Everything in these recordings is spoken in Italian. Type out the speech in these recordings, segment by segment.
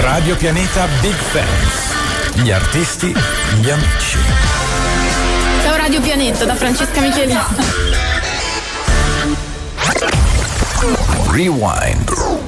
Radio Pianeta Big Fans. Gli artisti, gli amici. Ciao Radio Pianeta da Francesca Michelini. Rewind.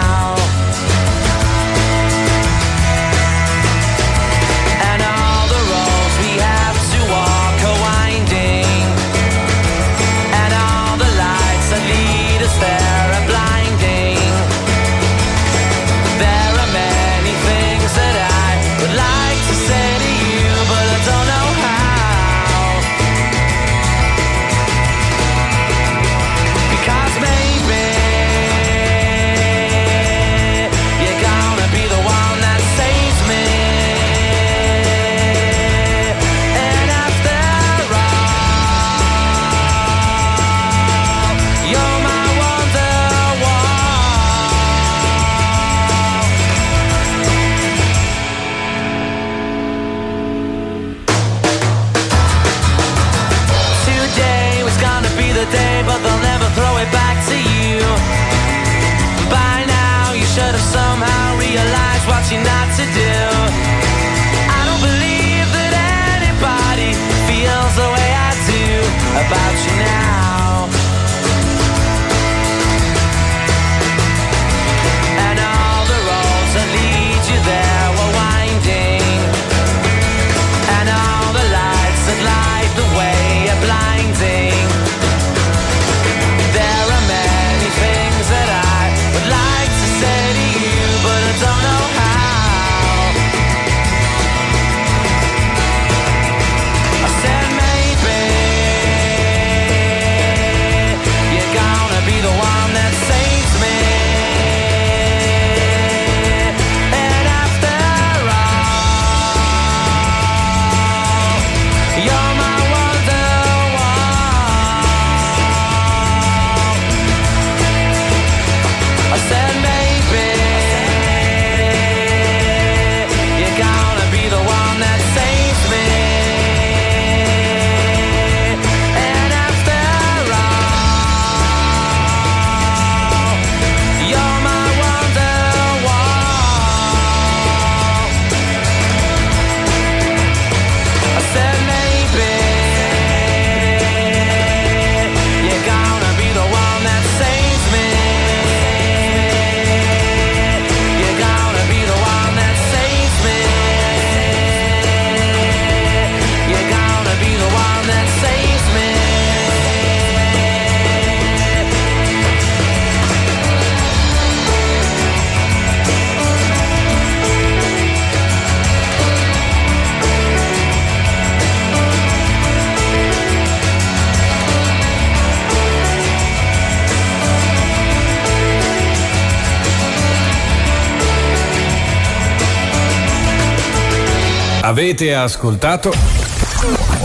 Avete ascoltato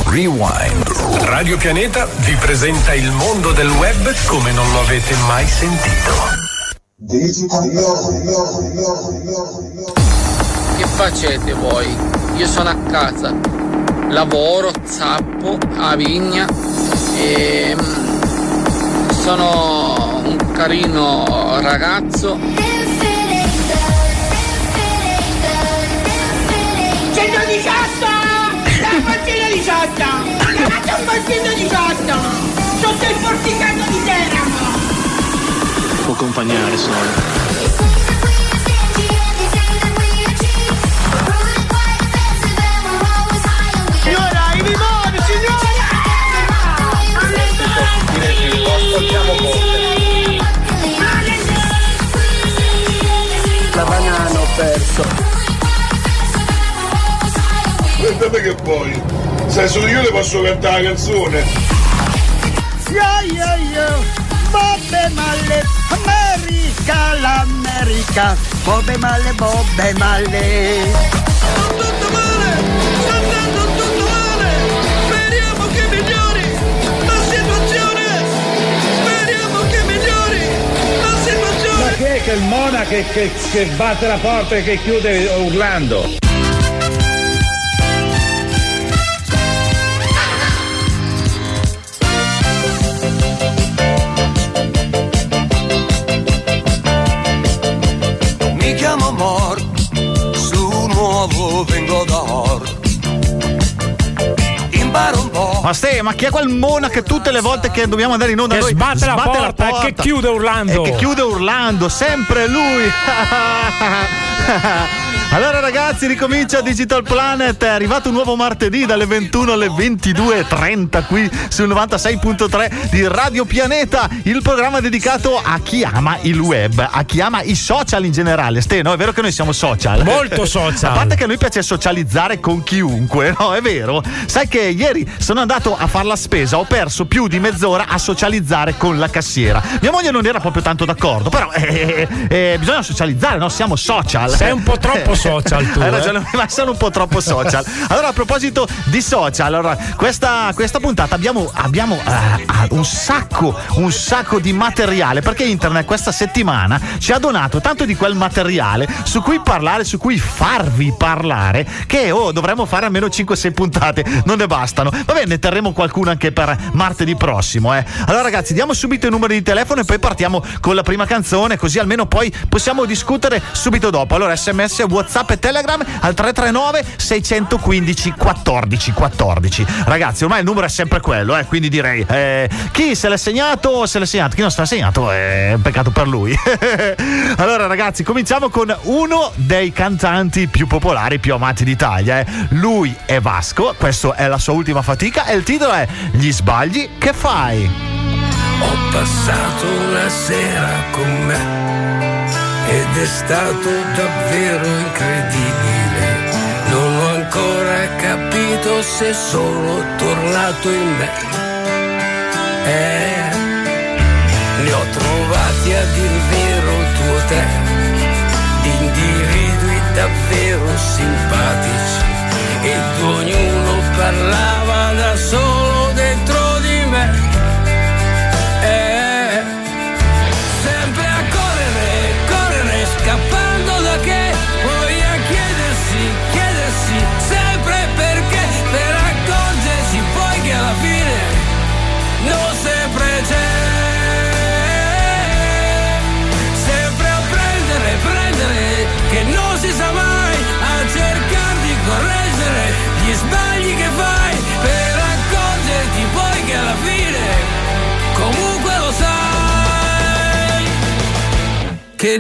Rewind. Radio Pianeta vi presenta il mondo del web come non lo avete mai sentito. Che facete voi? Io sono a casa, lavoro, zappo, a vigna e mm, sono un carino ragazzo. 118! La portina 18! Chiamate un portino 18! Sotto il porticato di Teramo! Può accompagnare solo. La banana ho perso. Guardate che poi, se solo io le posso cantare la canzone. Yo yo yo, Bobbe male, America, l'America, Bobbe male, Bobbe male. Tutto male, sta andando tutto male. Speriamo che migliori la situazione. Speriamo che migliori la Ma situazione. chi è che il Mona che, che- che batte la porta e che chiude urlando? Ma ste, ma chi è quel mona che tutte le volte che dobbiamo andare in onda Che noi sbatte la porta e che chiude urlando. E che chiude urlando, sempre lui. Allora ragazzi, ricomincia Digital Planet, è arrivato un nuovo martedì dalle 21 alle 22.30 qui sul 96.3 di Radio Pianeta, il programma dedicato a chi ama il web, a chi ama i social in generale. Ste, no? È vero che noi siamo social. Molto social. A parte che a noi piace socializzare con chiunque, no? È vero. Sai che ieri sono andato a fare la spesa, ho perso più di mezz'ora a socializzare con la cassiera. Mia moglie non era proprio tanto d'accordo, però eh, eh, eh, bisogna socializzare, no? Siamo social. Sei un po' troppo social tu, Hai eh. ragione, ma sono un po' troppo social. Allora, a proposito di social, allora, questa, questa puntata abbiamo, abbiamo eh, ah, un sacco, un sacco di materiale, perché internet questa settimana ci ha donato tanto di quel materiale su cui parlare, su cui farvi parlare, che oh, dovremmo fare almeno 5-6 puntate, non ne bastano. Va bene, ne terremo qualcuno anche per martedì prossimo. Eh. Allora, ragazzi, diamo subito i numeri di telefono e poi partiamo con la prima canzone, così almeno poi possiamo discutere subito dopo. Allora, sms, whatsapp e telegram al 339 615 14 14. Ragazzi, ormai il numero è sempre quello, eh, quindi direi eh, chi se l'è segnato, se l'è segnato, chi non se l'ha segnato è un peccato per lui. allora, ragazzi, cominciamo con uno dei cantanti più popolari, più amati d'Italia. eh. Lui è Vasco, questa è la sua ultima fatica e il titolo è Gli sbagli che fai? Ho passato una sera con me ed è stato davvero incredibile. Non ho ancora capito se sono tornato in me. Eh, ne ho trovati a dir vero due o tre individui davvero simpatici ed ognuno parlava che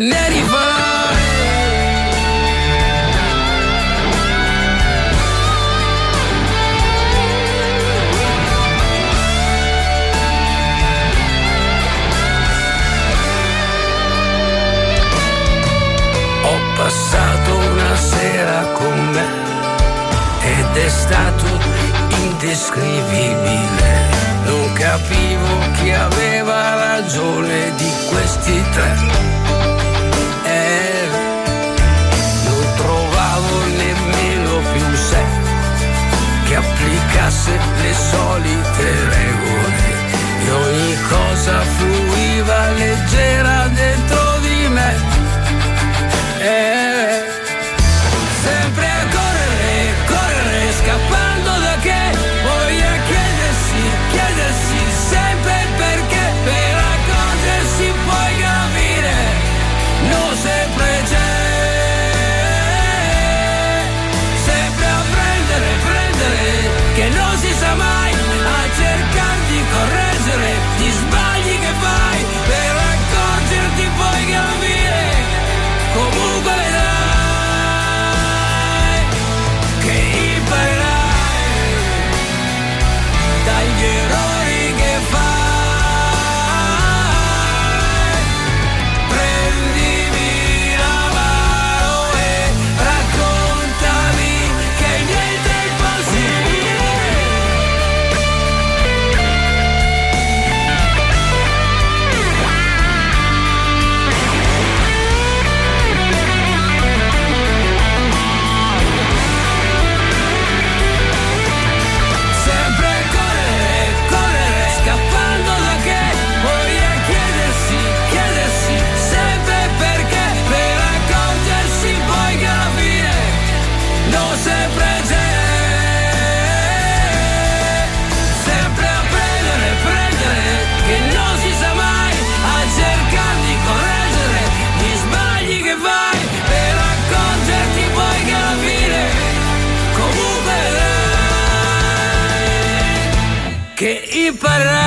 separar.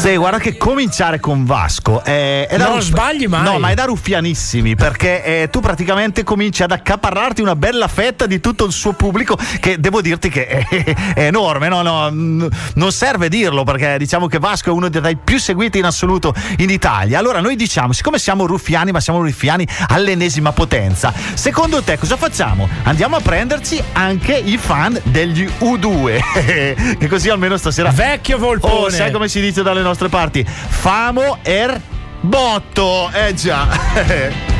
Sì, guarda che cominciare con Vasco è, è da Non sbagli mai. No, ma è da ruffianissimi perché eh, tu praticamente cominci ad accaparrarti una bella fetta di tutto il suo pubblico che devo dirti che è, è enorme, no, no, non serve dirlo perché diciamo che Vasco è uno dei più seguiti in assoluto in Italia. Allora noi diciamo, siccome siamo ruffiani, ma siamo ruffiani all'ennesima potenza, secondo te cosa facciamo? Andiamo a prenderci anche i fan degli U2, che così almeno stasera... Vecchio volpone. Oh, sai come si dice dalle nostre parti? Famo er botto, eh già.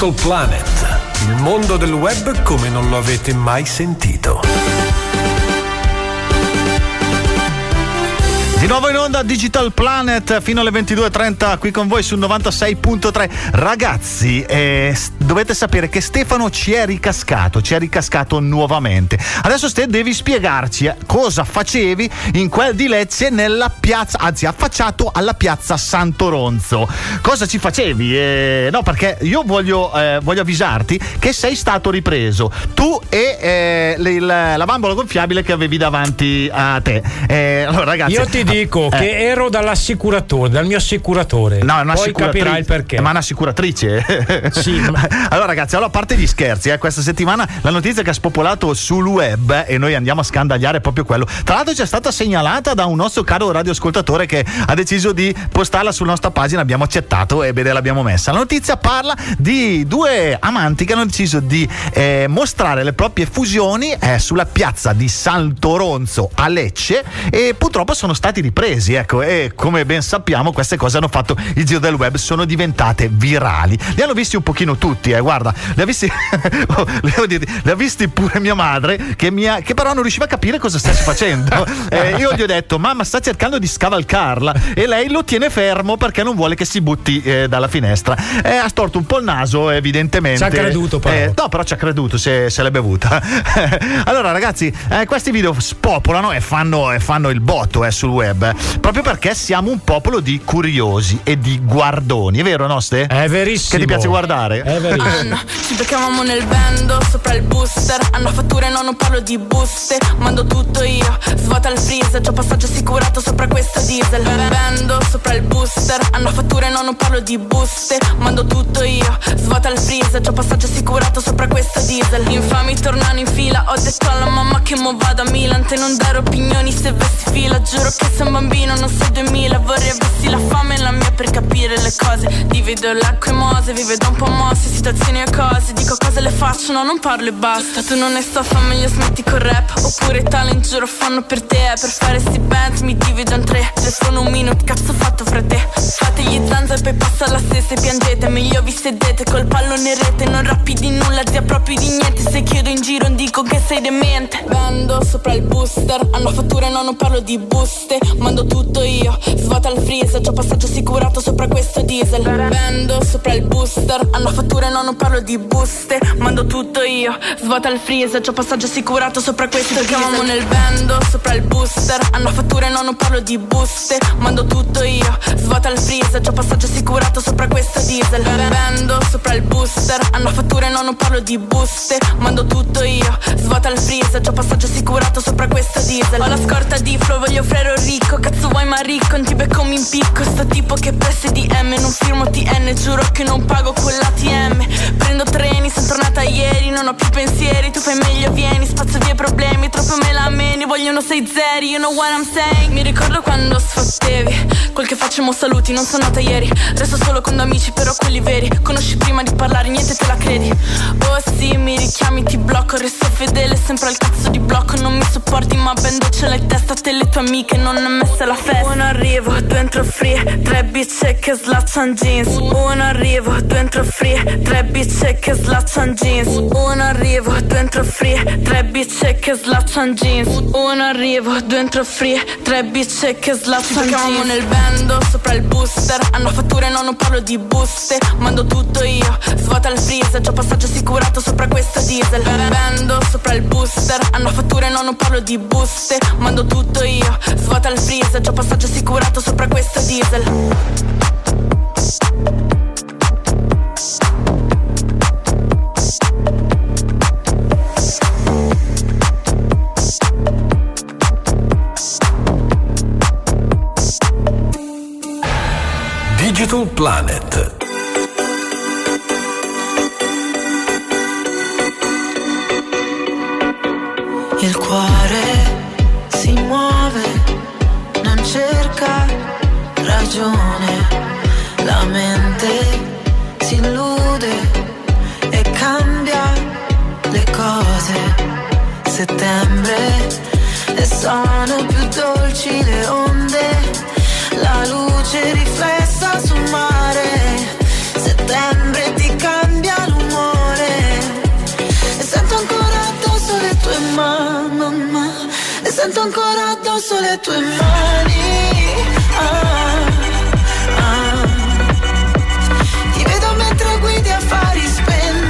Digital Planet, il mondo del web come non lo avete mai sentito. Di nuovo in onda Digital Planet fino alle 22.30 qui con voi sul 96.3. Ragazzi, eh, s- dovete sapere che Stefano ci è ricascato, ci è ricascato nuovamente. Adesso Ste devi spiegarci eh, cosa facevi in quel di Lecce nella piazza, anzi affacciato alla piazza Santoronzo. Cosa ci facevi? Eh, no, perché io voglio, eh, voglio avvisarti che sei stato ripreso. Tu e eh, le- il- la bambola gonfiabile che avevi davanti a te. Eh, allora, ragazzi, Io ti dico eh. che ero dall'assicuratore, dal mio assicuratore. No, è Poi capirai il perché. Ma è un'assicuratrice. Sì, allora, ragazzi, allora, a parte gli scherzi, eh, questa settimana la notizia che ha spopolato sul web eh, e noi andiamo a scandagliare proprio quello. Tra l'altro, ci è stata segnalata da un nostro caro radioascoltatore che ha deciso di postarla sulla nostra pagina. Abbiamo accettato e bene l'abbiamo messa. La notizia parla di due amanti che hanno deciso di eh, mostrare le proprie fusioni eh, sulla piazza di Santoronzo a Lecce e purtroppo sono stati ripresi, ecco, e come ben sappiamo queste cose hanno fatto il giro del web, sono diventate virali. Li hanno visti un pochino tutti, eh, guarda, li ha visti, oh, li ha visti pure mia madre, che, mi ha- che però non riusciva a capire cosa stessi facendo. Eh, io gli ho detto, mamma sta cercando di scavalcarla e lei lo tiene fermo perché non vuole che si butti eh, dalla finestra. Eh, ha storto un po' il naso, evidentemente. Ci ha creduto, però. Eh, no, però ci ha creduto, se, se l'è bevuta. allora, ragazzi, eh, questi video spopolano e fanno, e fanno il botto sul web, proprio perché siamo un popolo di curiosi e di guardoni, è vero, no, Ste? È verissimo. Che ti piace guardare? È verissimo. Anno, ci beccavamo nel bando sopra il booster. Hanno fatture no non parlo di buste. Mando tutto io, svuota il freezer. C'ho passaggio assicurato sopra questo diesel. Bando sopra il booster. Hanno fatture no non parlo di buste. Mando tutto io, svuota il freezer. C'ho passaggio assicurato sopra questo diesel. Infami tornano in fila. Ho detto alla mamma che mo vado a Milan. Te non dare opinioni se vesti fila. Giuro che sei un bambino, non sei 2000 Vorrei avessi la fame e la mia per capire le cose. Divido l'acqua e mose, vive da un po' mosse Situazioni e cose, dico cose le faccio No, non parlo e basta. Tu non ne sto fa meglio smetti col rap Oppure talent giuro fanno per te Per fare sti band mi divido in tre Telefono un minuto, cazzo fatto fra te. Fate gli zanza e poi passa la stessa e piangete Meglio vi sedete col pallone rete Non rappi di nulla, zia proprio di niente. Se chiedo in giro dico che sei demente. Vendo sopra il booster Hanno fatture no, non parlo di buste Mando tutto io, svuota il freezer C'ho passaggio assicurato sopra questo diesel. Vendo sopra il booster Hanno fatture no, non parlo di buste Mando tutto io, svuota il freezer C'ho passaggio assicurato sopra questo diesel. nel vendo sopra il booster. Hanno fatture no, non parlo di buste Mando tutto io, svuota il freezer C'ho passaggio assicurato sopra questo diesel. Vendo sopra il booster. Hanno fatture no, non parlo di buste Mando tutto io, svuota il freezer C'ho passaggio assicurato sopra questo diesel. Ho la scorta di flow, voglio frero ricco. Cazzo vuoi ma ricco, non ti becco mi impicco. Sto tipo che presse DM, non firmo TN Giuro che non pago con l'ATM Prendo treni, sono tornata ieri Non ho più pensieri, tu fai meglio vieni Spazio via i problemi, troppo me la meni Vogliono sei zeri, you know what I'm saying. Mi ricordo quando sfottevi Quel che facciamo saluti, non sono nata ieri. Resto solo con due amici, però quelli veri. Conosci prima di parlare, niente te la credi. Oh sì, mi richiami, ti blocco. Resto fedele, sempre al cazzo di blocco. Non mi sopporti, ma ben ce l'hai testa. Te le tue amiche, non è messa la festa. Uno arrivo, due entro free. Tre bice che slaccian jeans. Uno arrivo, due entro free Tre bice che slaccian jeans. Uno arrivo, due entro free. Tre bice che slaccian jeans. Uno arrivo, due entro free. Tre bice che slaccian jeans. nel bando sopra il booster. Hanno fatture no, non parlo di buste. Mando tutto io, svuota il freezer. C'ho passaggio assicurato sopra questo diesel. Bando sopra il booster. Hanno fatture no, non parlo di buste. Mando tutto io, svuota il freezer. C'ho passaggio assicurato sopra questo diesel Digital Planet. Il cuore si muove, non cerca ragione, la mente si illude e cambia le cose. Settembre e sono più dolci le onde, la luce mare. Settembre ti cambia l'umore e sento ancora addosso le tue mani, e sento ancora addosso le tue mani. Ah, ah. Ti vedo mentre guidi affari spenti.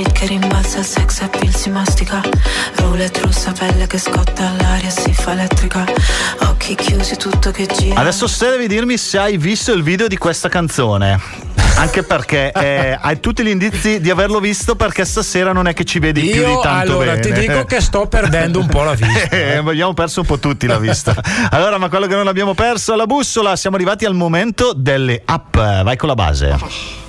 Beat che rimbalza, il sex appeal si mastica Roulette rossa, pelle che scotta all'aria, si fa elettrica Occhi chiusi, tutto che gira Adesso se devi dirmi se hai visto il video di questa canzone. Anche perché eh, hai tutti gli indizi di averlo visto perché stasera non è che ci vedi più di Io tanto allora bene. ti dico che sto perdendo un po' la vista. Eh, abbiamo perso un po' tutti la vista. Allora, ma quello che non abbiamo perso è la bussola. Siamo arrivati al momento delle app. Vai con la base.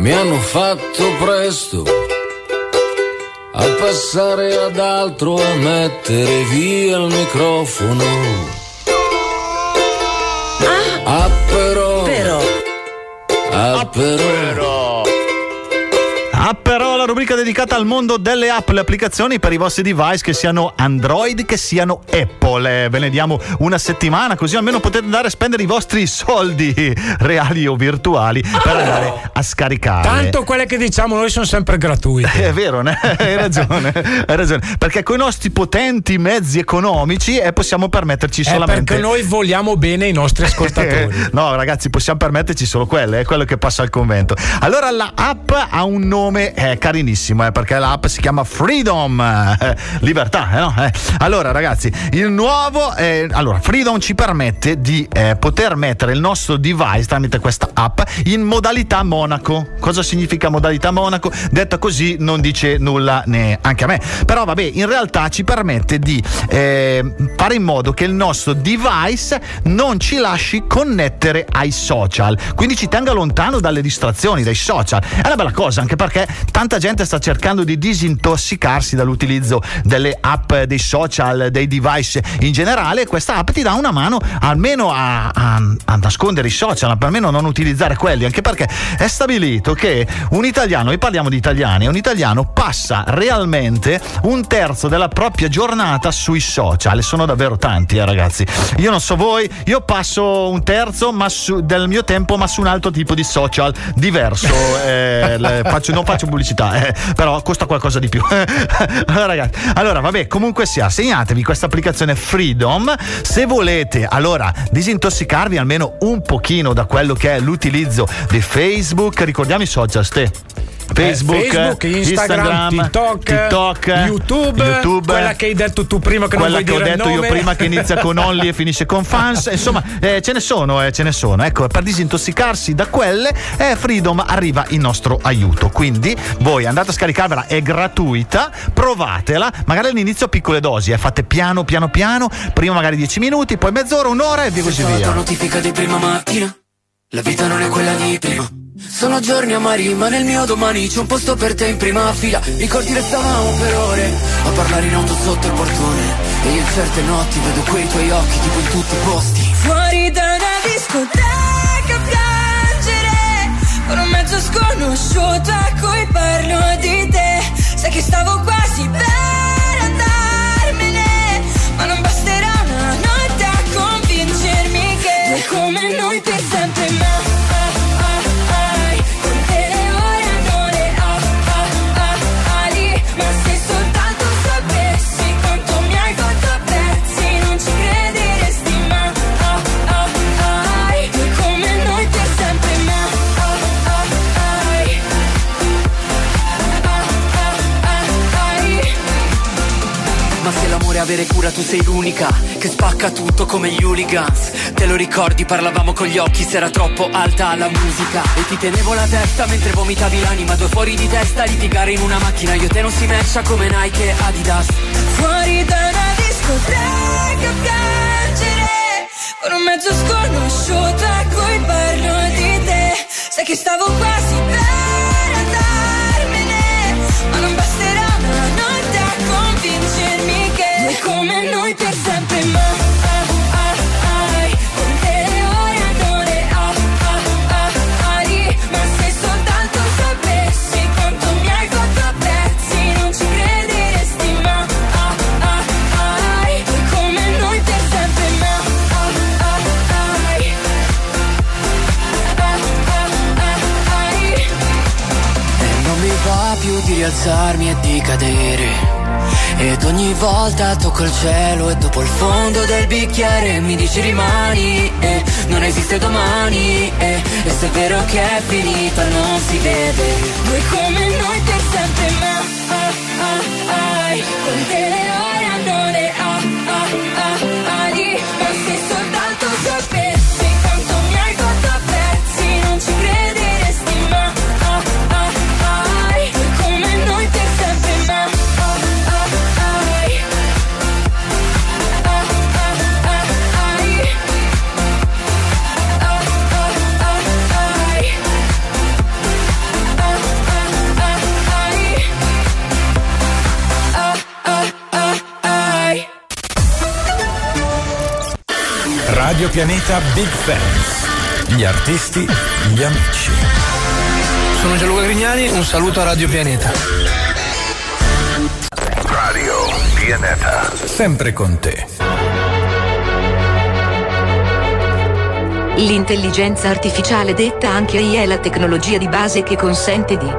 Come hanno fatto presto a passare ad altro a mettere via il microfono. Ah però, ah però, Ah, però la rubrica dedicata al mondo delle app, le applicazioni per i vostri device che siano Android che siano Apple. Eh, Ve ne diamo una settimana così almeno potete andare a spendere i vostri soldi reali o virtuali per andare a scaricare. Tanto quelle che diciamo noi sono sempre gratuite. È vero, né? hai ragione, hai ragione. Perché con i nostri potenti mezzi economici eh, possiamo permetterci È solamente. perché noi vogliamo bene i nostri ascoltatori. no, ragazzi, possiamo permetterci solo quelle, è quello che passa al convento. Allora, la app ha un nome eh, carinissimo, eh, perché l'app si chiama Freedom, libertà, eh, no? Eh. Allora, ragazzi, il nuovo, eh, allora, Freedom ci permette di eh, poter mettere il nostro device tramite questa app in modalità Monaco. Cosa significa modalità Monaco? Detta così non dice nulla neanche a me. Però vabbè, in realtà ci permette di fare in modo che il nostro device non ci lasci connettere ai social, quindi ci tenga lontano dalle distrazioni, dai social. È una bella cosa, anche perché tanta gente sta cercando di disintossicarsi dall'utilizzo delle app, dei social, dei device in generale. Questa app ti dà una mano almeno a, a- a nascondere i social, almeno non utilizzare quelli, anche perché è stabilito che un italiano, noi parliamo di italiani, un italiano passa realmente un terzo della propria giornata sui social. E sono davvero tanti, eh, ragazzi. Io non so voi, io passo un terzo ma su- del mio tempo, ma su un altro tipo di social diverso. Eh, faccio- non faccio pubblicità, eh, però costa qualcosa di più. allora, ragazzi, allora, vabbè, comunque sia, segnatevi questa applicazione Freedom. Se volete, allora, disintossicarvi almeno un pochino da quello che è l'utilizzo di Facebook. Ricordiamo i social, ste. Facebook, Eh, Facebook, Instagram, TikTok, TikTok, YouTube, YouTube, quella che hai detto tu prima che non quella vuoi che ho detto io prima che inizia con Only e finisce con fans. Insomma eh, ce ne sono eh, ce ne sono. Ecco per disintossicarsi da quelle eh, Freedom arriva in nostro aiuto. Quindi voi andate a scaricarvela è gratuita provatela. Magari all'inizio a piccole dosi eh, fate piano piano piano. Prima magari 10 minuti poi mezz'ora un'ora e via così via. notifica di prima mattina La vita non è quella di prima. Sono giorni amari ma nel mio domani C'è un posto per te in prima fila. Ricordi restavamo per ore A parlare in auto sotto il portone. E io certe notti vedo quei tuoi occhi Tipo in tutti i posti. Fuori da una discoteca a piangere Con un mezzo sconosciuto a cui parlo di te. Sai che stavo quasi per andarmene Ma non basterà una notte a convincermi che come noi per È avere cura tu sei l'unica Che spacca tutto come gli hooligans. Te lo ricordi parlavamo con gli occhi Se era troppo alta la musica. E ti tenevo la testa mentre vomitavi l'anima Due fuori di testa litigare in una macchina. Io te non si mescia come Nike e Adidas. Fuori da una discoteca a piangere Con un mezzo sconosciuto a cui parlo di te. Sai che stavo quasi per vuoi per sempre ma ah, ah, ah, ah, ah ma se soltanto sapessi quanto mi hai fatto a pezzi non ci crederesti ma ah, ah come noi per sempre ma e non mi va più di alzarmi e di cadere. Ed ogni volta tocco il cielo e dopo il fondo del bicchiere mi dici rimani e non esiste domani e, e se è vero che è finita non si vede. Due come noi per sempre ma ah, ah, ai Pianeta Big Fans. Gli artisti, gli amici. Sono Gianluca Grignani, un saluto a Radio Pianeta. Radio Pianeta. Sempre con te. L'intelligenza artificiale detta anche AI è la tecnologia di base che consente di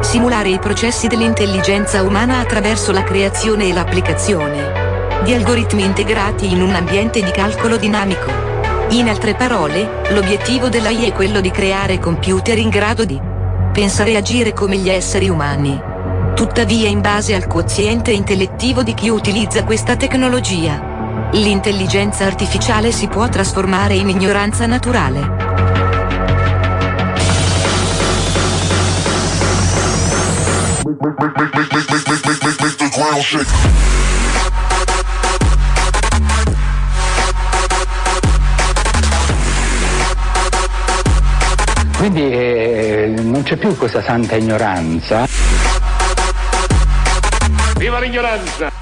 simulare i processi dell'intelligenza umana attraverso la creazione e l'applicazione di algoritmi integrati in un ambiente di calcolo dinamico. In altre parole, l'obiettivo dell'AI è quello di creare computer in grado di pensare e agire come gli esseri umani. Tuttavia in base al quoziente intellettivo di chi utilizza questa tecnologia, l'intelligenza artificiale si può trasformare in ignoranza naturale. Quindi eh, non c'è più questa santa ignoranza. Viva l'ignoranza!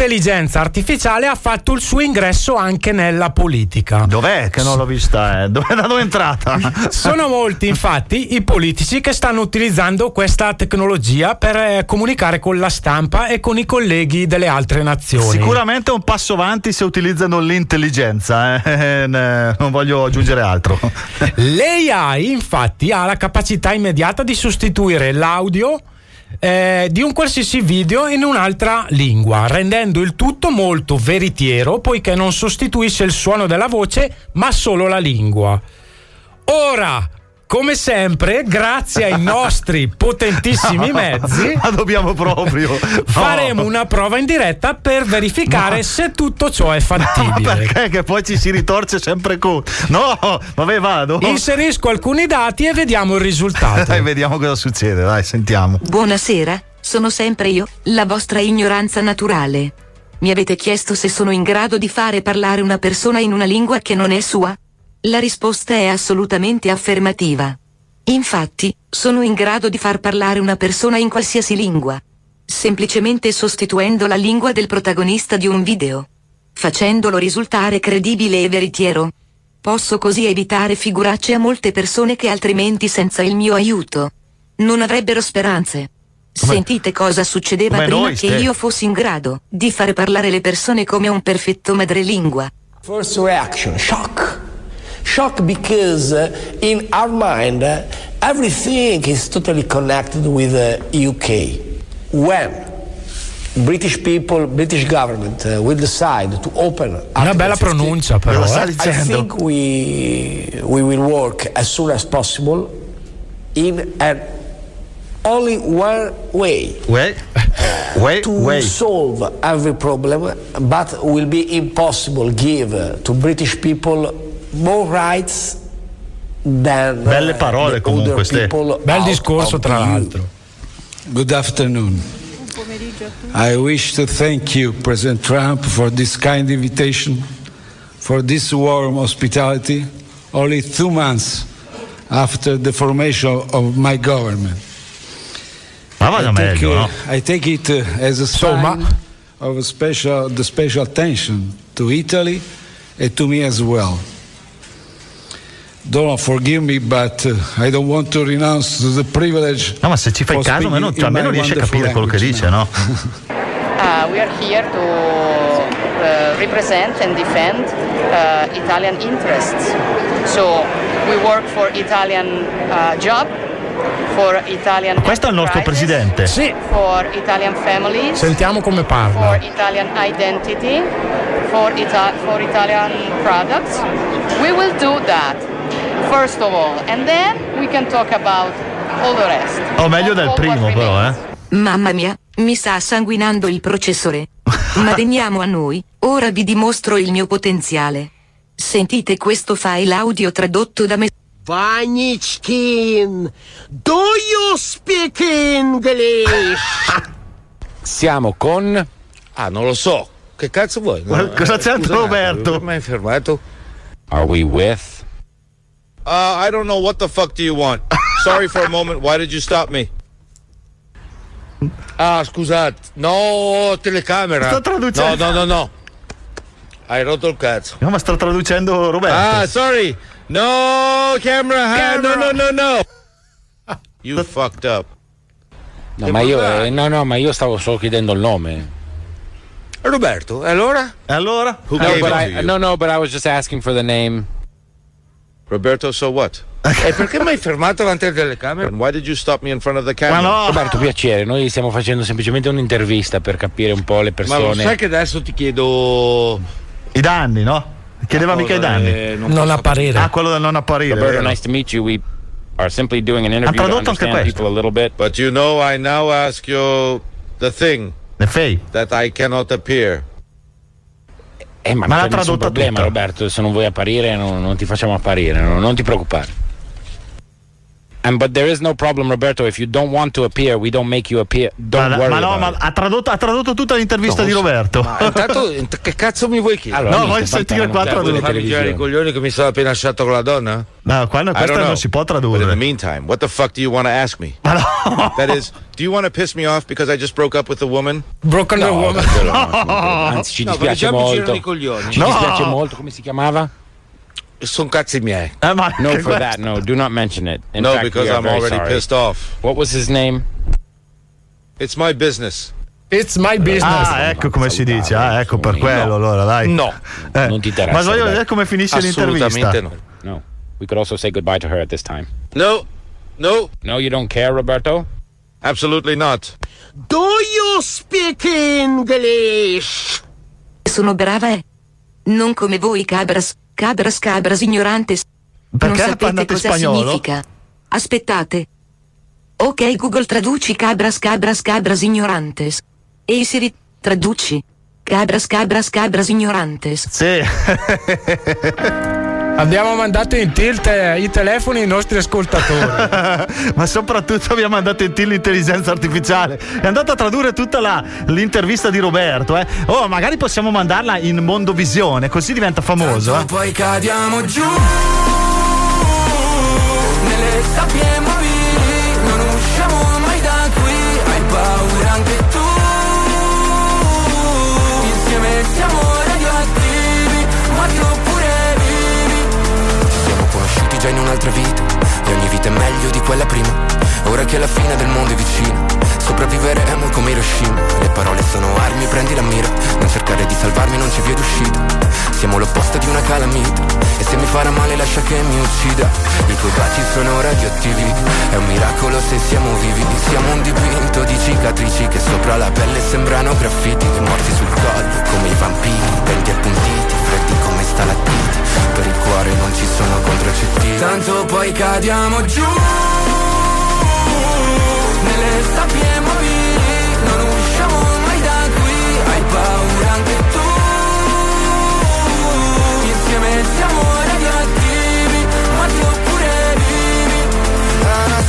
L'intelligenza artificiale ha fatto il suo ingresso anche nella politica. Dov'è che non l'ho vista? Eh? Dove, da dove è entrata? Sono molti infatti i politici che stanno utilizzando questa tecnologia per eh, comunicare con la stampa e con i colleghi delle altre nazioni. Sicuramente un passo avanti se utilizzano l'intelligenza, eh? Ne- non voglio aggiungere altro. L'AI infatti ha la capacità immediata di sostituire l'audio eh, di un qualsiasi video in un'altra lingua, rendendo il tutto molto veritiero poiché non sostituisce il suono della voce ma solo la lingua. Ora, come sempre, grazie ai nostri potentissimi mezzi, Ma dobbiamo proprio. faremo una prova in diretta per verificare No. se tutto ciò è Ma fattibile. perché? Che poi ci si ritorce sempre con. No, vabbè, vado. Inserisco alcuni dati e vediamo il risultato. Dai, vediamo cosa succede, dai, sentiamo. Buonasera, sono sempre io, la vostra ignoranza naturale. Mi avete chiesto se sono in grado di fare parlare una persona in una lingua che non è sua? La risposta è assolutamente affermativa. Infatti, sono in grado di far parlare una persona in qualsiasi lingua. Semplicemente sostituendo la lingua del protagonista di un video. Facendolo risultare credibile e veritiero. Posso così evitare figuracce a molte persone che altrimenti senza il mio aiuto non avrebbero speranze. Sentite cosa succedeva come prima noi, che Ste. io fossi in grado di fare parlare le persone come un perfetto madrelingua. First reaction, shock. Shock because uh, in our mind uh, everything is totally connected with the UK. When British people, British government uh, will decide to open Una bella pronuncia però. eh. I think we we will work as soon as possible in an only one way. Way, way, to way. solve every problem, but will be impossible give uh, to British people more rights than uh, Belle parole the comunque, other Ste. people Bel discorso tra l'altro. Good afternoon. I wish to thank you, President Trump, for this kind invitation, for this warm hospitality, only two months after the formation of my government. Ma vada I take, meglio, no? I take it uh, as a sign of a special, the special attention to Italy and to me as well. Don't forgive me, but I don't want to renounce the privilege. No, ma se ci fai caso, almeno, cioè, almeno riesci a capire quello che dice, no? Uh, we are here to uh, represent and defend uh, Italian interests. So we work for Italian uh, job, for Italian Questo è il nostro presidente. Sì. for Italian families, Sentiamo come parla. for Italian identity, for, Ita- for Italian products. We will do that first of all, and then we can talk about all the rest. O meglio del primo, però, eh. Mamma mia, mi sta sanguinando il processore. Ma veniamo a noi, ora vi dimostro il mio potenziale. Sentite questo file audio tradotto da me. Vanichkin, do you speak English? Siamo con. Ah, non lo so. Che cazzo vuoi? Ma cosa un Roberto? attimo, Mi hai fermato? Are we with? Uh, I don't know what the fuck do you want. Sorry for a moment. Why did you stop me? Ah, scusate. No, telecamera. Sto traducendo. No, no, no, no. Hai rotto il cazzo. No, ma sta traducendo Roberto. Ah, sorry. No, camera. ah, No, no, no, no. You fucked up. No, Che ma io, eh, no, no, ma io stavo solo chiedendo il nome. Roberto, e allora? E allora? Who No, gave but it to I, you? no, no, but I was just asking for the name. Roberto, so what? E perché mi hai fermato davanti alle telecamere? Why did you stop me in front of the camera? Roberto, piacere, noi stiamo facendo semplicemente un'intervista per capire un po' le Ma lo persone. sai che adesso ti chiedo. I danni, no? Chiedeva mica i danni. Eh, non Non apparire. Ah, quello del non apparire. Roberto, nice to meet you. We are simply doing an interview to understand questo. people a little bit. But you know, I now ask you the thing Le fei. that I cannot appear. Eh, ma, Ma l'ha tradotta problema, tutta. Roberto. Se non vuoi apparire, non, non ti facciamo apparire, non, non ti preoccupare. And but there is no problem, Roberto. If you don't want to appear, we don't make you appear. Don't Ma, worry ma no, ma ha tradotto, ha tradotto tutta l'intervista No, di Roberto. Ma intanto, che cazzo mi vuoi chiedere? Allora, No, voglio sentire qua tradurre. Fammi le girare i coglioni che mi sono appena lasciato con la donna? No, qua no, questa non know. si può But in the tradurre. meantime, what the fuck do you want to ask me? That is, do you want to piss me off because I just broke up with a woman? Broken No, woman. davvero, no, no, Anzi, ci No, dispiace molto. Ci No. dispiace molto. Come si chiamava? Sono cazzi miei. Eh, ma No, for that, no. Do not mention it. In no, fact, because I'm already sorry. pissed off. What was his name? It's my business. It's my business. Ah, ecco come si dice. Ah, ecco per quello allora, dai. No. Eh, Non ti interessa, Ma voglio vedere come finisce l'intervista. Assolutamente no. No. We could also say goodbye to her at this time. No, no, No, you don't care, Roberto? absolutely not. Do you speak English? Sono brava e. Non come voi cabras, cabras cabras ignorantes. Perché non sapete cosa spagnolo? significa. Aspettate. Ok Google traduci cabras cabras cabras ignorantes. E Siri, traduci. Cabras cabras cabras ignorantes. Sì. Abbiamo mandato in tilt eh, i telefoni ai nostri ascoltatori. Ma soprattutto abbiamo mandato in tilt l'intelligenza artificiale. È andata a tradurre tutta la- l'intervista di Roberto. Eh. Oh, magari possiamo mandarla in Mondovisione, così diventa famoso. Eh. Poi cadiamo giù nelle sabbie già in un'altra vita E ogni vita è meglio di quella prima. Ora che la fine del mondo è vicina Sopravviveremo come Hiroshima. Le parole sono armi, prendi la mira Non cercare di salvarmi, non c'è via d'uscita. Siamo l'opposto di una calamita E se mi farà male lascia che mi uccida. I tuoi baci sono radioattivi È un miracolo se siamo vivi. Siamo un dipinto di cicatrici Che sopra la pelle sembrano graffiti. Morti sul collo come i vampiri Denti appuntiti, freddi come stalattiti Per il cuore non ci sono contraccettivi Tanto poi cadiamo giù. Nelle sabbie mobili, non usciamo mai da qui, hai paura anche tu.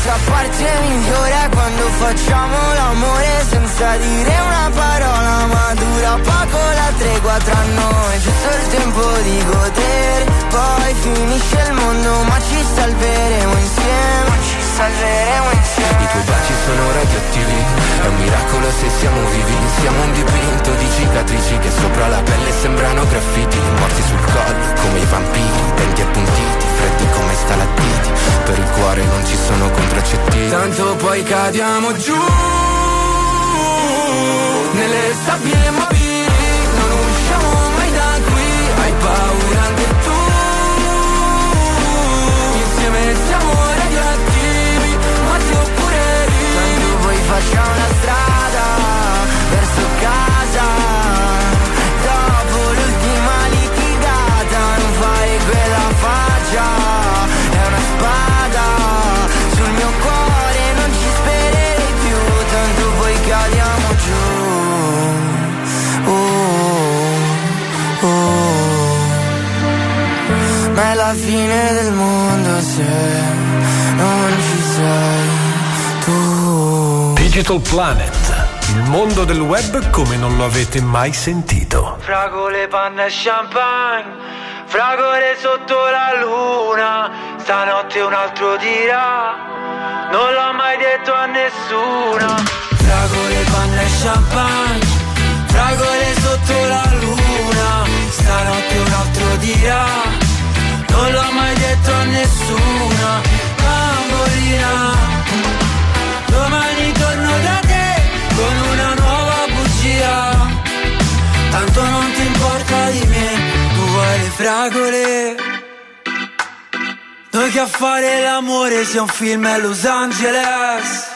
La nostra parte migliore è quando facciamo l'amore senza dire una parola ma dura poco la tregua tra noi. Giusto il tempo di godere Poi finisce il mondo ma ci salveremo insieme Ci salveremo insieme. I tuoi baci sono radioattivi È un miracolo se siamo vivi. Siamo un dipinto di cicatrici Che sopra la pelle sembrano graffiti. Morti sul collo come i vampiri Denti appuntiti, freddi come ci sono contraccettivi. Tanto poi cadiamo giù nelle sabbie mobili, non usciamo mai da qui, hai paura anche tu. Insieme siamo radioattivi, ma tu pure lì. Tanto poi facciamo una la fine del mondo se non ci sei tu Digital Planet, il mondo del web come non lo avete mai sentito. Fragole, panna e champagne, fragole sotto la luna, stanotte un altro dirà, non l'ho mai detto a nessuno. Fragole, panna e champagne, fragole sotto la luna, stanotte un altro dirà, non l'ho mai detto a nessuno. Bambolina, domani torno da te con una nuova bugia. Tanto non ti importa di me, tu vuoi le fragole. Noi che a fare l'amore sia un film a Los Angeles.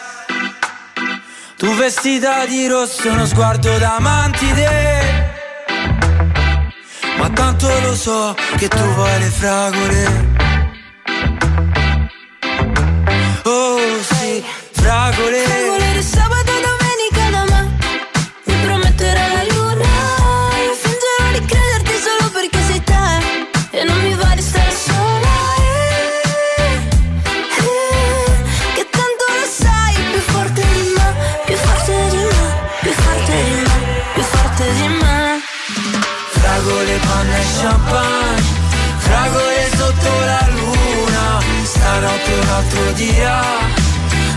Tu vestita di rosso, uno sguardo da mantide. Ma tanto lo so che tu vuoi le fragole. Oh sì, fragole. Fragole di sabato champagne Fragole sotto la luna. Stanotte un altro dirà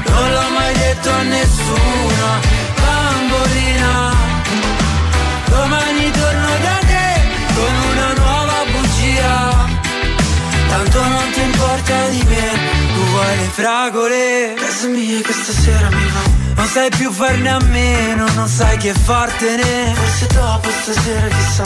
Non l'ho mai detto a nessuno. Bambolina Domani torno da te Con una nuova bugia. Tanto non ti importa di me Tu vuoi le fragole. Casa mia che stasera mi va non sai più farne a meno, non sai che fartene. Forse dopo stasera chissà.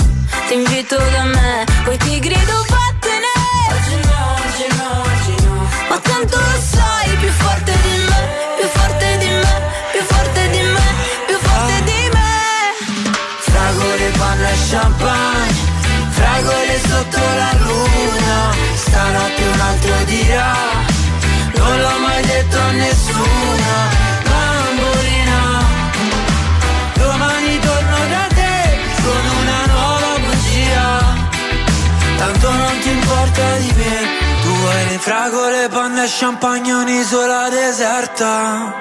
Ti invito da me Poi ti grido vattene! Oggi no, oggi no, oggi no. Ma tanto lo sai Più forte di me Più forte di me Più forte di me Più forte di me. Fragole, panna e champagne Fragole sotto la luna. Stanotte un altro dirà Non l'ho mai detto a nessuno fragole, panna e champagne Un'isola deserta.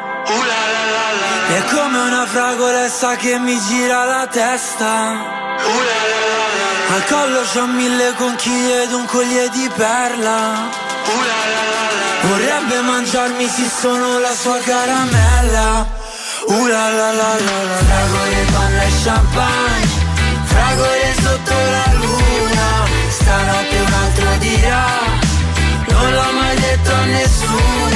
È come una fragolessa che mi gira la testa. Al collo c'ho mille conchiglie ed un collier di perla. Vorrebbe mangiarmi se sono la sua caramella. Uh la la la la la Fragole, panna e champagne Fragole sotto la luna. Stanotte un altro dirà Non l'ho mai detto a nessuno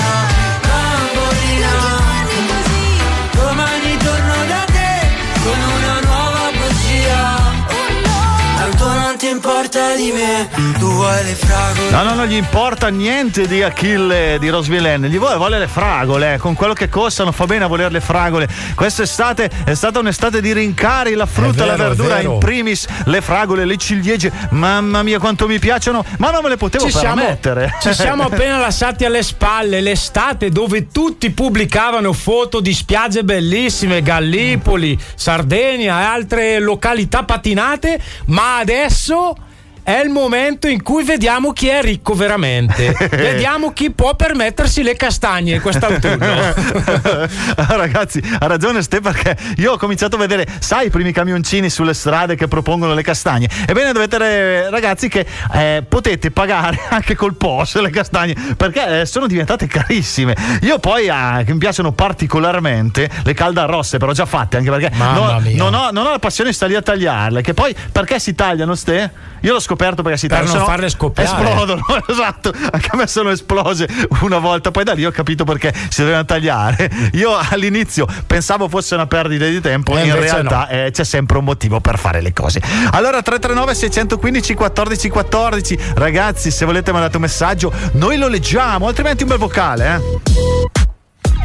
ti importa di me? Tu vuoi le fragole? No, no, non gli importa niente di Achille di Rosvillaine, gli vuole, vuole le fragole, con quello che costano fa bene a voler le fragole. Quest'estate è stata un'estate di rincari, la frutta, la vero, è verdura, in primis le fragole, le ciliegie, mamma mia quanto mi piacciono, ma non me le potevo Ci siamo, permettere. ci siamo appena lasciati alle spalle. L'estate dove tutti pubblicavano foto di spiagge bellissime, Gallipoli, Sardegna e altre località patinate, ma adesso 그래서 è il momento in cui vediamo chi è ricco veramente. vediamo chi può permettersi le castagne quest'autunno. Ragazzi, ha ragione Ste perché io ho cominciato a vedere, sai, i primi camioncini sulle strade che propongono le castagne. Ebbene, dovete, ragazzi, che eh, potete pagare anche col POS le castagne perché eh, sono diventate carissime. Io poi, ah, che mi piacciono particolarmente le caldarosse, però già fatte, anche perché Mamma no- mia. non, ho, non ho la passione di stare lì a tagliarle. Che poi perché si tagliano, Ste? Io l'ho scoperto scoperto perché si Per tagliano, non sennò farle scoppiare. Esplodono, esatto. Anche a me sono esplose una volta, poi da lì ho capito perché si dovevano tagliare. Io all'inizio pensavo fosse una perdita di tempo, E in realtà eh, c'è sempre un motivo per fare le cose. Allora 339 615 14 14, ragazzi, se volete mandate un messaggio, noi lo leggiamo, altrimenti un bel vocale, eh.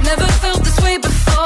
Never felt this way before.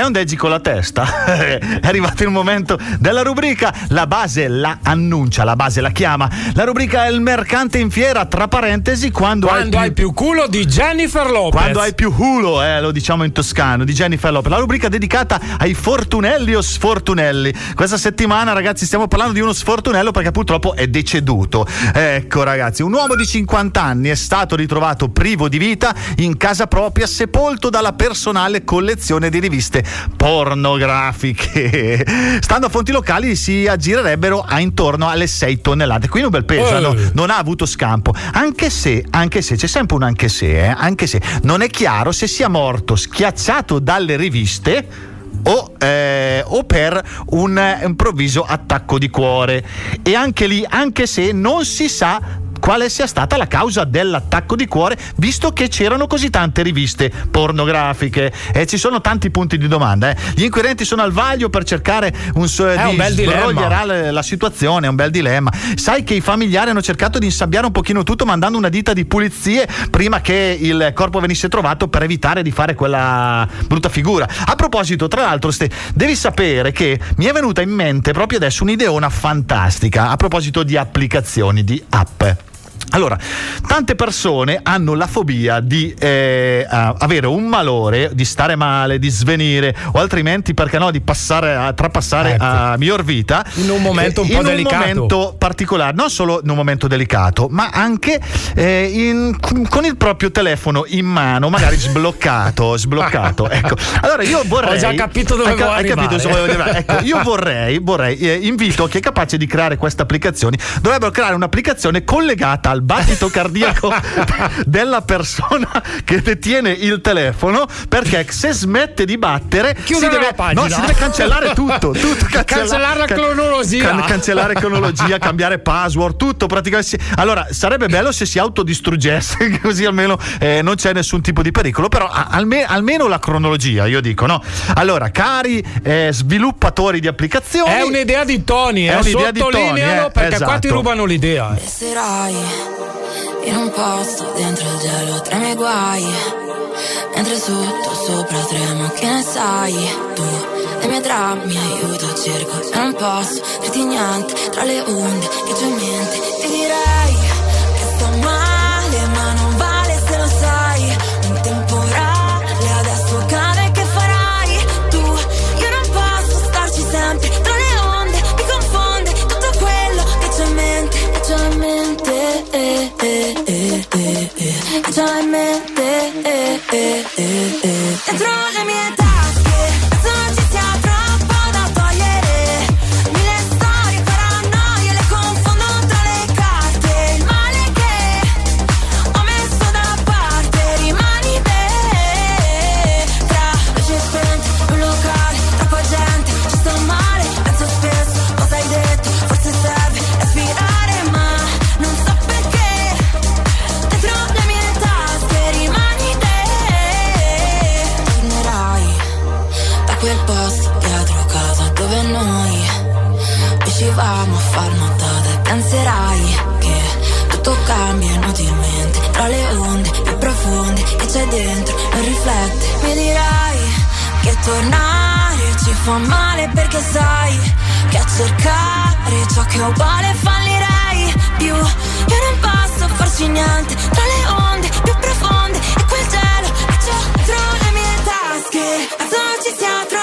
Perché non deggi con la testa? È arrivato il momento della rubrica. La base la annuncia, la base la chiama. La rubrica è il mercante in fiera, tra parentesi, quando, Quando hai più culo di Jennifer Lopez. Quando hai più culo, eh, lo diciamo in toscano, di Jennifer Lopez. La rubrica dedicata ai fortunelli o sfortunelli. Questa settimana, ragazzi, stiamo parlando di uno sfortunello perché purtroppo è deceduto. Ecco, ragazzi, un uomo di 50 anni è stato ritrovato privo di vita in casa propria, sepolto dalla personale collezione di riviste pornografiche. Stando a fonti locali si aggirerebbero a intorno alle 6 tonnellate. Quindi un bel peso, Eh. no? non ha avuto scampo. Anche se, anche se, c'è sempre un anche se, eh, anche se non è chiaro se sia morto schiacciato dalle riviste. O, eh, o per un eh, improvviso attacco di cuore e anche lì anche se non si sa quale sia stata la causa dell'attacco di cuore, visto che c'erano così tante riviste pornografiche e ci sono tanti punti di domanda. eh. Gli inquirenti sono al vaglio per cercare un, so- È un bel dilemma. la, la situazione, è un bel dilemma. Sai che i familiari hanno cercato di insabbiare un pochino tutto mandando una ditta di pulizie prima che il corpo venisse trovato per evitare di fare quella brutta figura. A proposito, tra l'altro, Ste, devi sapere che mi è venuta in mente proprio adesso un'ideona fantastica a proposito di applicazioni, di app. Allora, tante persone hanno la fobia di eh, avere un malore, di stare male, di svenire o altrimenti, perché no, di passare a, trapassare a miglior vita Ecco. In un momento un po' in delicato. un momento particolare, non solo in un momento delicato, ma anche eh, in- con il proprio telefono in mano, magari sbloccato, sbloccato. Ecco. Allora io vorrei Ho già capito dove vuoi hai capito? Ecco, io vorrei, vorrei eh, invito chi è capace di creare queste applicazioni, dovrebbero creare un'applicazione collegata al al battito cardiaco della persona che detiene il telefono perché se smette di battere si Chiudere deve, la pagina. no, si deve cancellare tutto, tutto Cancellare la cronologia. can- cancellare cronologia, cambiare password, tutto praticamente. Allora, sarebbe bello se si autodistruggesse, così almeno eh, non c'è nessun tipo di pericolo. Però alme- almeno la cronologia, io dico, no? Allora, cari eh, sviluppatori di applicazioni. È un'idea di Tony, È eh, un'idea di Tony, eh, perché qua ti esatto. rubano l'idea. eh. In un posto dentro il gelo tra i miei guai. Mentre sotto sopra tremo, che ne sai tu? Le mie drammi aiuto, cerco se non posso dirti niente tra le onde che c'ho in mente. Ti direi Eh, eh. Dentro eh, le mie fa male Perché sai che a cercare ciò che è uguale fallirei più. Io non posso farci niente Tra le onde più profonde E quel cielo che c'ho dentro le mie tasche. Penso non ci sia troppo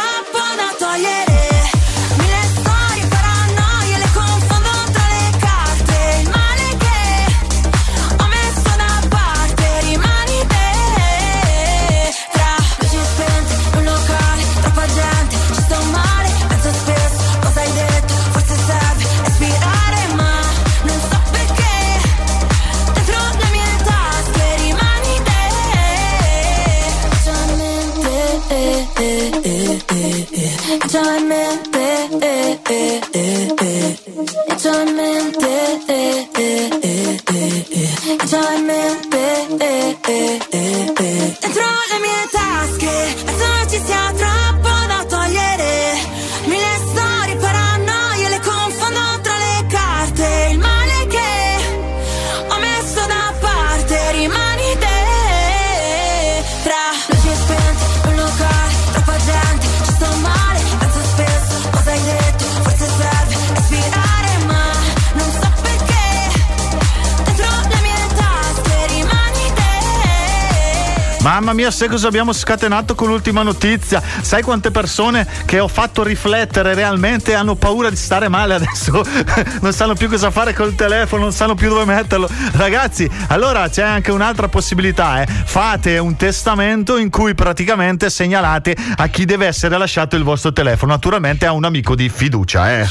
mia, sai cosa abbiamo scatenato con l'ultima notizia? Sai quante persone che ho fatto riflettere realmente hanno paura di stare male adesso? non sanno più cosa fare col telefono, non sanno più dove metterlo. Ragazzi, allora c'è anche un'altra possibilità, eh. Fate un testamento in cui praticamente segnalate a chi deve essere lasciato il vostro telefono, naturalmente a un amico di fiducia, eh.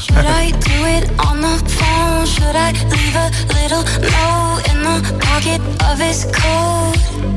Should I leave a little note in the pocket of his coat?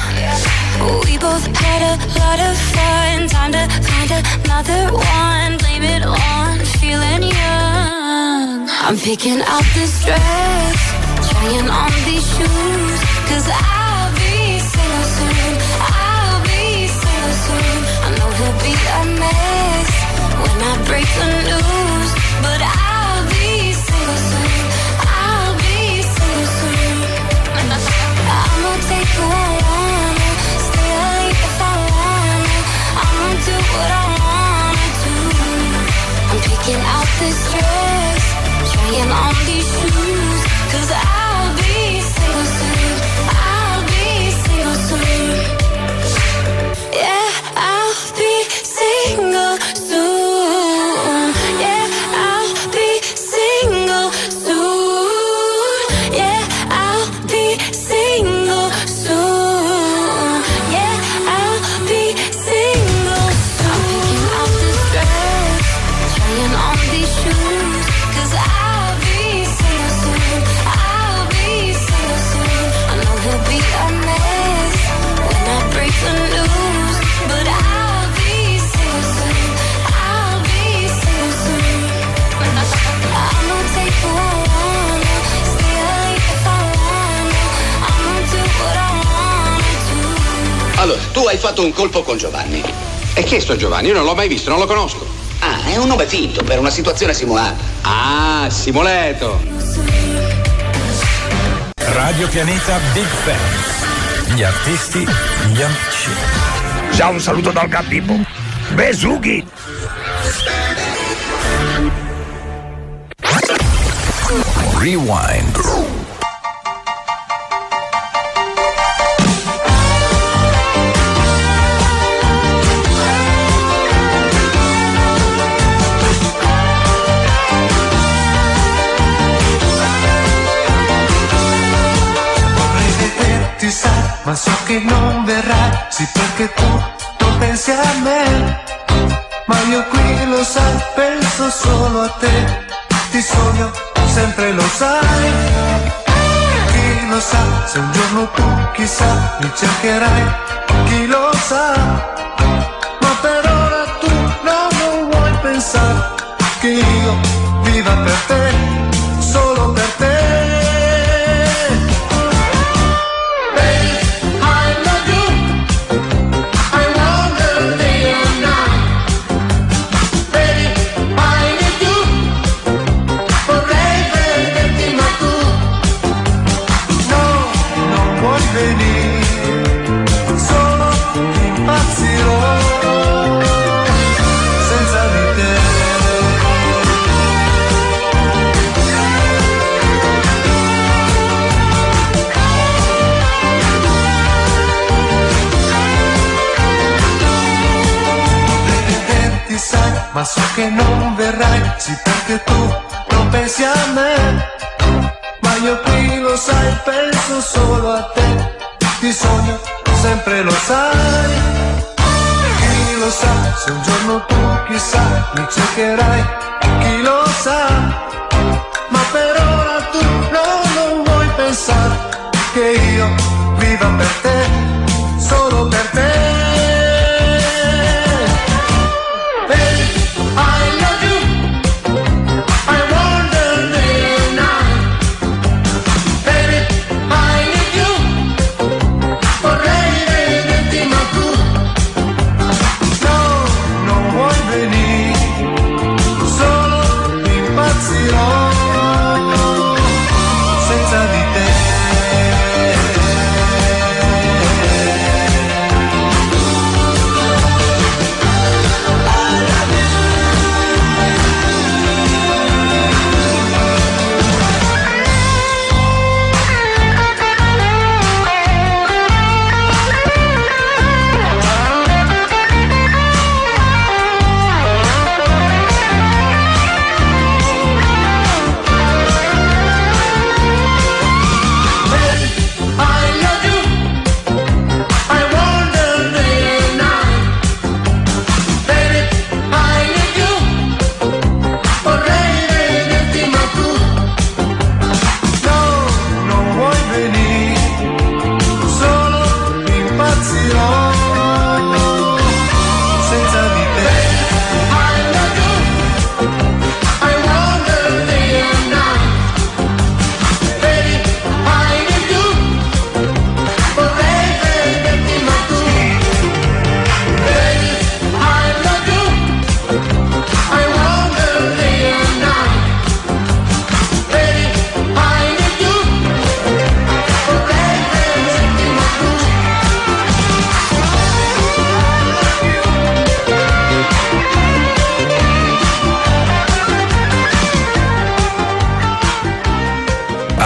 We both had a lot of fun. Time to find another one. Blame it on feeling young. I'm picking out this dress, trying on these shoes. Cause I'll be single soon. I'll be single soon. I know he'll be a mess when I break the news. But I'll be single soon. I'll be single soon. I'm gonna take away. What I wanna do. I'm picking out this dress, trying on these shoes, cause I'll be single soon. Fatto un colpo con Giovanni. E chi è sto Giovanni? Io non l'ho mai visto, non lo conosco. Ah, è un nome finto per una situazione simulata. Ah, simuleto. Radio Pianeta Big Fans. Gli artisti, gli amici. Ciao, un saluto dal Gabibbo. Besughi! Rewind. Che non verrai, sì perché tu non pensi a me. Ma io qui lo sai, penso solo a te, ti sogno, sempre lo sai. Chi lo sa, se un giorno tu chissà mi cercherai, chi lo sa. Ma per ora tu no, non vuoi pensare che io viva per te, sai Ma so che non verrai Sì perché tu non pensi a me Ma io qui lo sai Penso solo a te Ti sogno sempre lo sai Chi lo sa Se un giorno tu chissà Mi cercherai Chi lo sa Ma per ora tu no, non vuoi pensare Che io viva per te Solo per te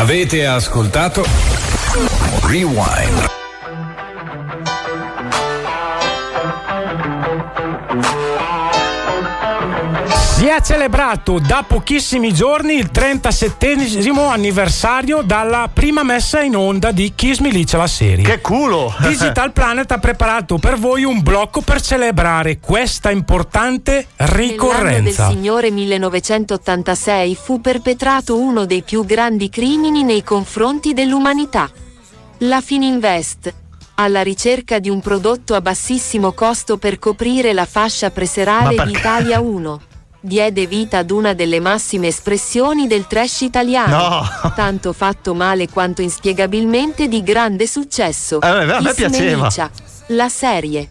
Avete ascoltato Rewind. Si è celebrato da pochissimi giorni il 37 anniversario dalla prima messa in onda di Kiss Me Licia la serie. Che culo! Digital Planet ha preparato per voi un blocco per celebrare questa importante Nell'anno del ricorrenza. Signore 1986 fu perpetrato uno dei più grandi crimini nei confronti dell'umanità. La Fininvest, alla ricerca di un prodotto a bassissimo costo per coprire la fascia preserale di? Italia 1, diede vita ad una delle massime espressioni del trash italiano, No. tanto fatto male quanto inspiegabilmente di grande successo. Eh, a me piaceva. La serie.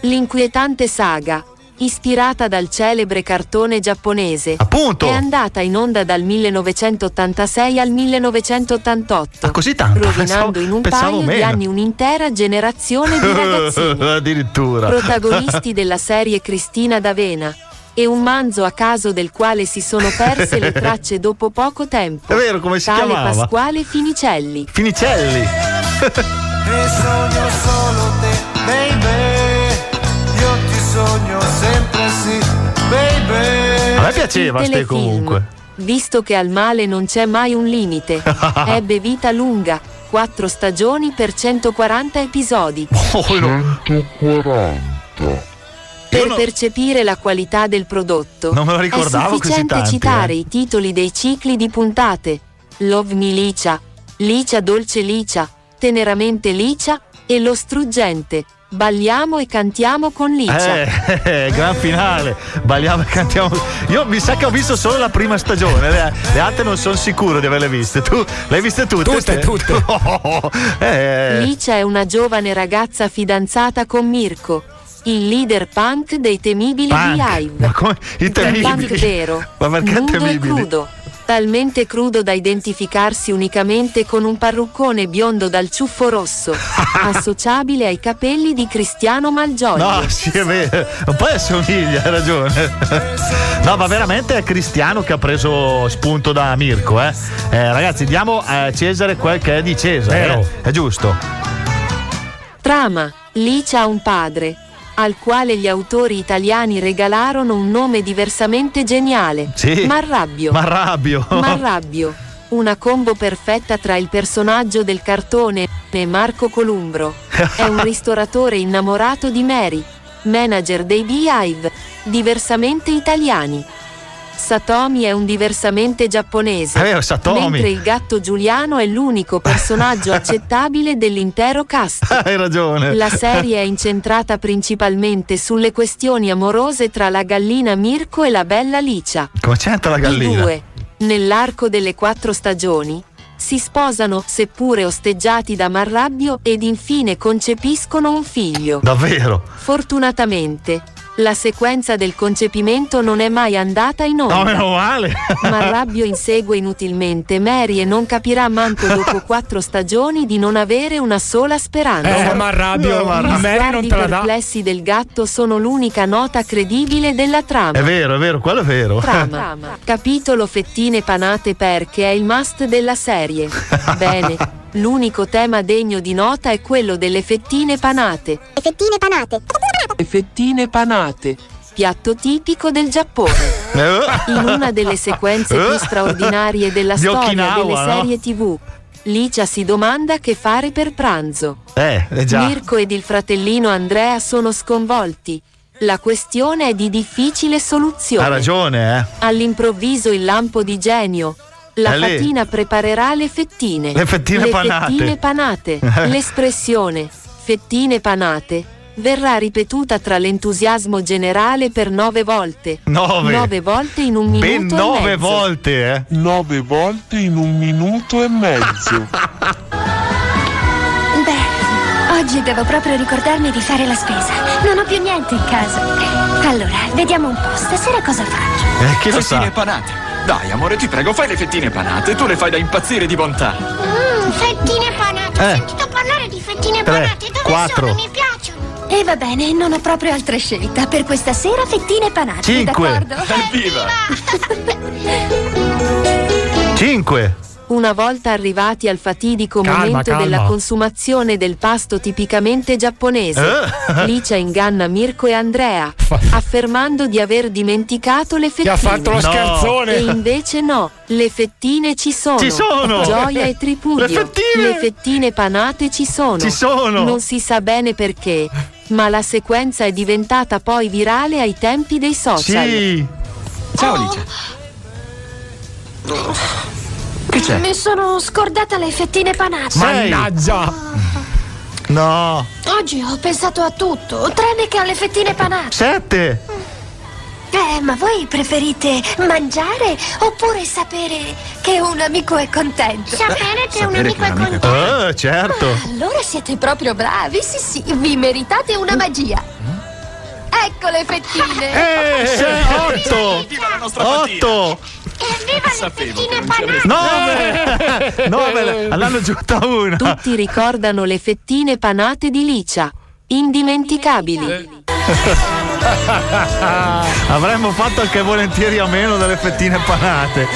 L'inquietante saga, ispirata dal celebre cartone giapponese, Appunto. è andata in onda dal 1986 al 1988, Così tanto? rovinando Pensavo- in un paio di meno. anni un'intera generazione di ragazzini. Addirittura. Protagonisti della serie Cristina D'Avena. E un manzo a caso del quale si sono perse le tracce dopo poco tempo. È vero, come si Tale chiamava? Pasquale Finicelli. Finicelli. E sogno solo te, baby. Io ti sogno sempre sì, baby. A me piaceva ste comunque. Visto che al male non c'è mai un limite. Ebbe vita lunga, quattro stagioni per 140 episodi. Oh, 140. Per percepire la qualità del prodotto, Non me lo ricordavo è così sufficiente tanti, citare eh. i titoli dei cicli di puntate: Love Me Licia, Licia Dolce Licia, Teneramente Licia e Lo Struggente. Balliamo e cantiamo con Licia. Eh, eh, gran finale. Balliamo e cantiamo. Io mi sa che ho visto solo la prima stagione. Le, le altre non sono sicuro di averle viste. Tu le hai viste tutte? Tutte, tutte. Oh, eh. Licia è una giovane ragazza fidanzata con Mirko, il leader punk dei temibili Punk? Beehive. Ma come i Il temibili? punk vero, Ma perché nudo e temibili? crudo. Talmente crudo da identificarsi unicamente con un parruccone biondo dal ciuffo rosso, associabile ai capelli di Cristiano Malgioglio. No, sì, è vero. Un po' assomiglia, hai ragione. No, ma veramente è Cristiano che ha preso spunto da Mirko, eh. Eh, ragazzi, diamo a Cesare quel che è di Cesare. Vero. eh. È giusto. Trama: Licia ha un padre, al quale gli autori italiani regalarono un nome diversamente geniale. Sì. Marrabbio. Marrabbio. Marrabbio. Una combo perfetta tra il personaggio del cartone e Marco Columbro. È un ristoratore innamorato di Mary, manager dei Beehive, diversamente italiani. Satomi è un diversamente giapponese. È vero, Satomi. Mentre il gatto Giuliano è l'unico personaggio accettabile dell'intero cast. Hai ragione. La serie è incentrata principalmente sulle questioni amorose tra la gallina Mirko e la bella Licia. Come c'entra la I gallina? due, nell'arco delle quattro stagioni, si sposano, seppure osteggiati da Marrabbio, ed infine concepiscono un figlio. Davvero? Fortunatamente, la sequenza del concepimento non è mai andata in onda. No, meno male. Marrabbio insegue inutilmente Mary e non capirà manco dopo quattro stagioni di non avere una sola speranza. Eh, Marrabbio, Gli Mary non te la dà. perplessi del gatto sono l'unica nota credibile della trama. È vero, è vero, quello è vero. Trama. Capitolo fettine panate perché è il must della serie. Bene, l'unico tema degno di nota è quello delle fettine panate. Fettine panate. Fettine panate. Piatto tipico del Giappone. In una delle sequenze più straordinarie della storia Okinawa, delle no? serie TV, Licia si domanda che fare per pranzo. Eh, eh già. Mirko ed il fratellino Andrea sono sconvolti. La questione è di difficile soluzione. Ha ragione, eh. All'improvviso il lampo di genio. La È lì. fatina preparerà le fettine. Le fettine panate. fettine panate. L'espressione fettine panate verrà ripetuta tra l'entusiasmo generale per nove volte. Nove. Nove volte in un minuto Ben e nove mezzo. volte, eh. Nove volte in un minuto e mezzo. Beh, oggi devo proprio ricordarmi di fare la spesa. Non ho più niente in casa. Allora, vediamo un po'. Stasera cosa faccio? Eh, chi lo fettine sa? panate. Dai, amore, ti prego, fai le fettine panate. Tu le fai da impazzire di bontà. Mmm, fettine panate. Eh. Ho sentito parlare di fettine Tre, panate. Dove quattro. sono? Mi piacciono. E va bene, non ho proprio altra scelta. Per questa sera fettine panate. Cinque. D'accordo? Evviva! Cinque. Una volta arrivati al fatidico Calma, momento calma. della consumazione del pasto tipicamente giapponese, Eh? Licia inganna Mirko e Andrea, affermando di aver dimenticato le fettine. ha fatto lo No. scherzone. E invece no, le fettine ci sono. Ci sono. Gioia e tripudio. Le fettine. Le fettine panate ci sono. Ci sono. Non si sa bene perché, ma la sequenza è diventata poi virale ai tempi dei social. Sì. Ciao Alice. Che c'è? Mi sono scordata le fettine panate. Mannaggia. No. Oggi ho pensato a tutto, tranne che alle fettine panate. Sette. Eh, ma voi preferite mangiare oppure sapere che un amico è contento? Sapere che un amico è contento. Oh, certo. Allora siete proprio bravi, sì sì, vi meritate una magia. Ecco le fettine. Eh, sei otto. Otto. Evviva le fettine panate. Nove. Nove. L'hanno giunta una. Tutti ricordano le fettine panate di Licia. Indimenticabili. Avremmo fatto anche volentieri a meno delle fettine panate.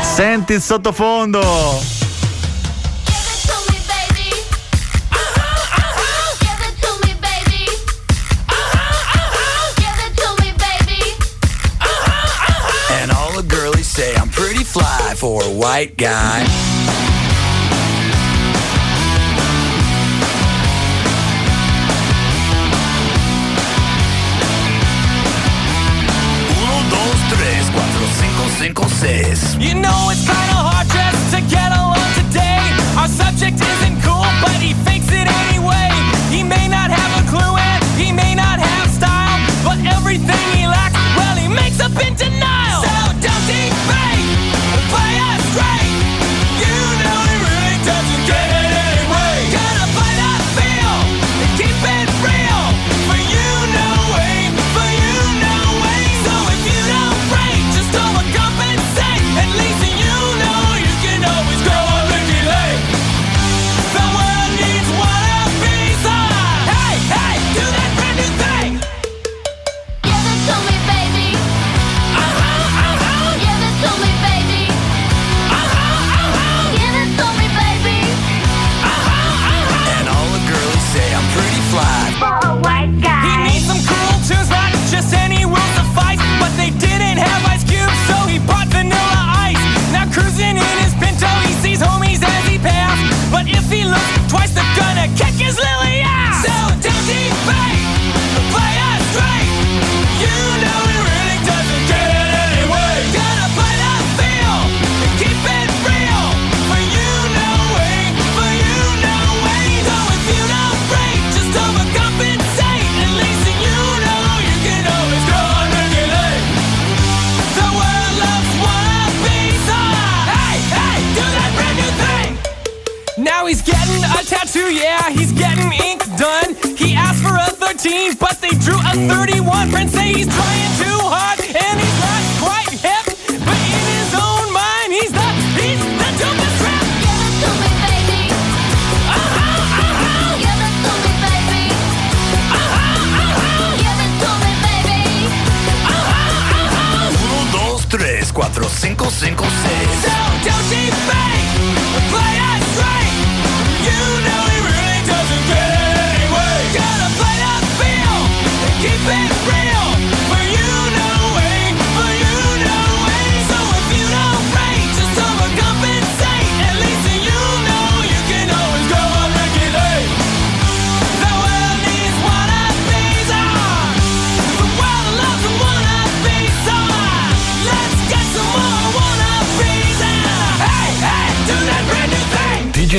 Senti il sottofondo. And all the girlies say I'm pretty fly for a white guy. Cinco, seis. You know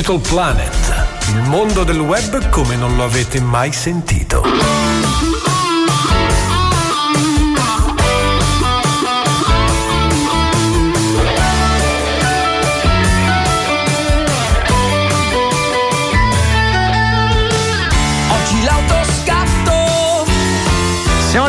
Digital Planet. Il mondo del web come non lo avete mai sentito.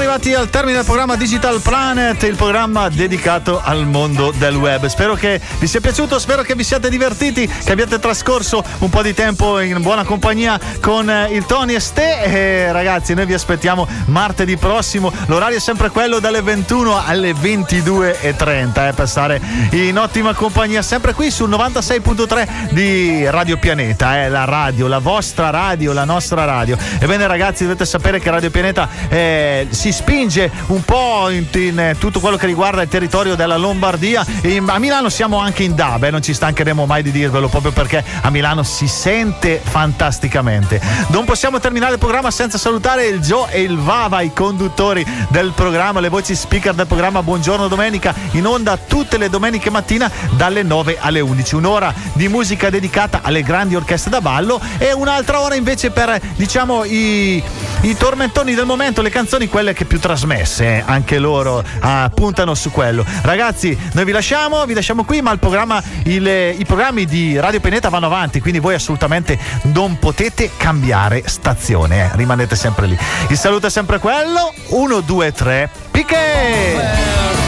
Arrivati al termine del programma Digital Planet, il programma dedicato al mondo del web. Spero che vi sia piaciuto, spero che vi siate divertiti, che abbiate trascorso un po' di tempo in buona compagnia con eh, il Tony e Ste. E ragazzi, noi vi aspettiamo martedì prossimo. L'orario è sempre quello dalle 21 alle 22.30 eh, per stare in ottima compagnia, sempre qui sul 96.3 di Radio Pianeta, eh, la radio, la vostra radio, la nostra radio. Ebbene ragazzi, dovete sapere che Radio Pianeta eh, si spinge un po' in, in, tutto quello che riguarda il territorio della Lombardia. In, a Milano siamo anche in DAB, eh, non ci stancheremo mai di dirvelo proprio perché a Milano si sente fantasticamente. Non possiamo terminare il programma senza salutare il Joe e il Vava, i conduttori del programma, le voci speaker del programma Buongiorno Domenica, in onda tutte le domeniche mattina dalle 9 alle 11. Un'ora di musica dedicata alle grandi orchestre da ballo e un'altra ora invece per diciamo i, i tormentoni del momento, le canzoni quelle che più trasmesse, eh, anche loro ah, puntano su quello. Ragazzi, noi vi lasciamo, vi lasciamo qui, ma il programma, il, i programmi di Radio Peneta vanno avanti, quindi voi assolutamente non potete cambiare stazione, eh. rimanete sempre lì. Il saluto è sempre quello, 1, 2, 3, picche!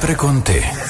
Radio. Radio.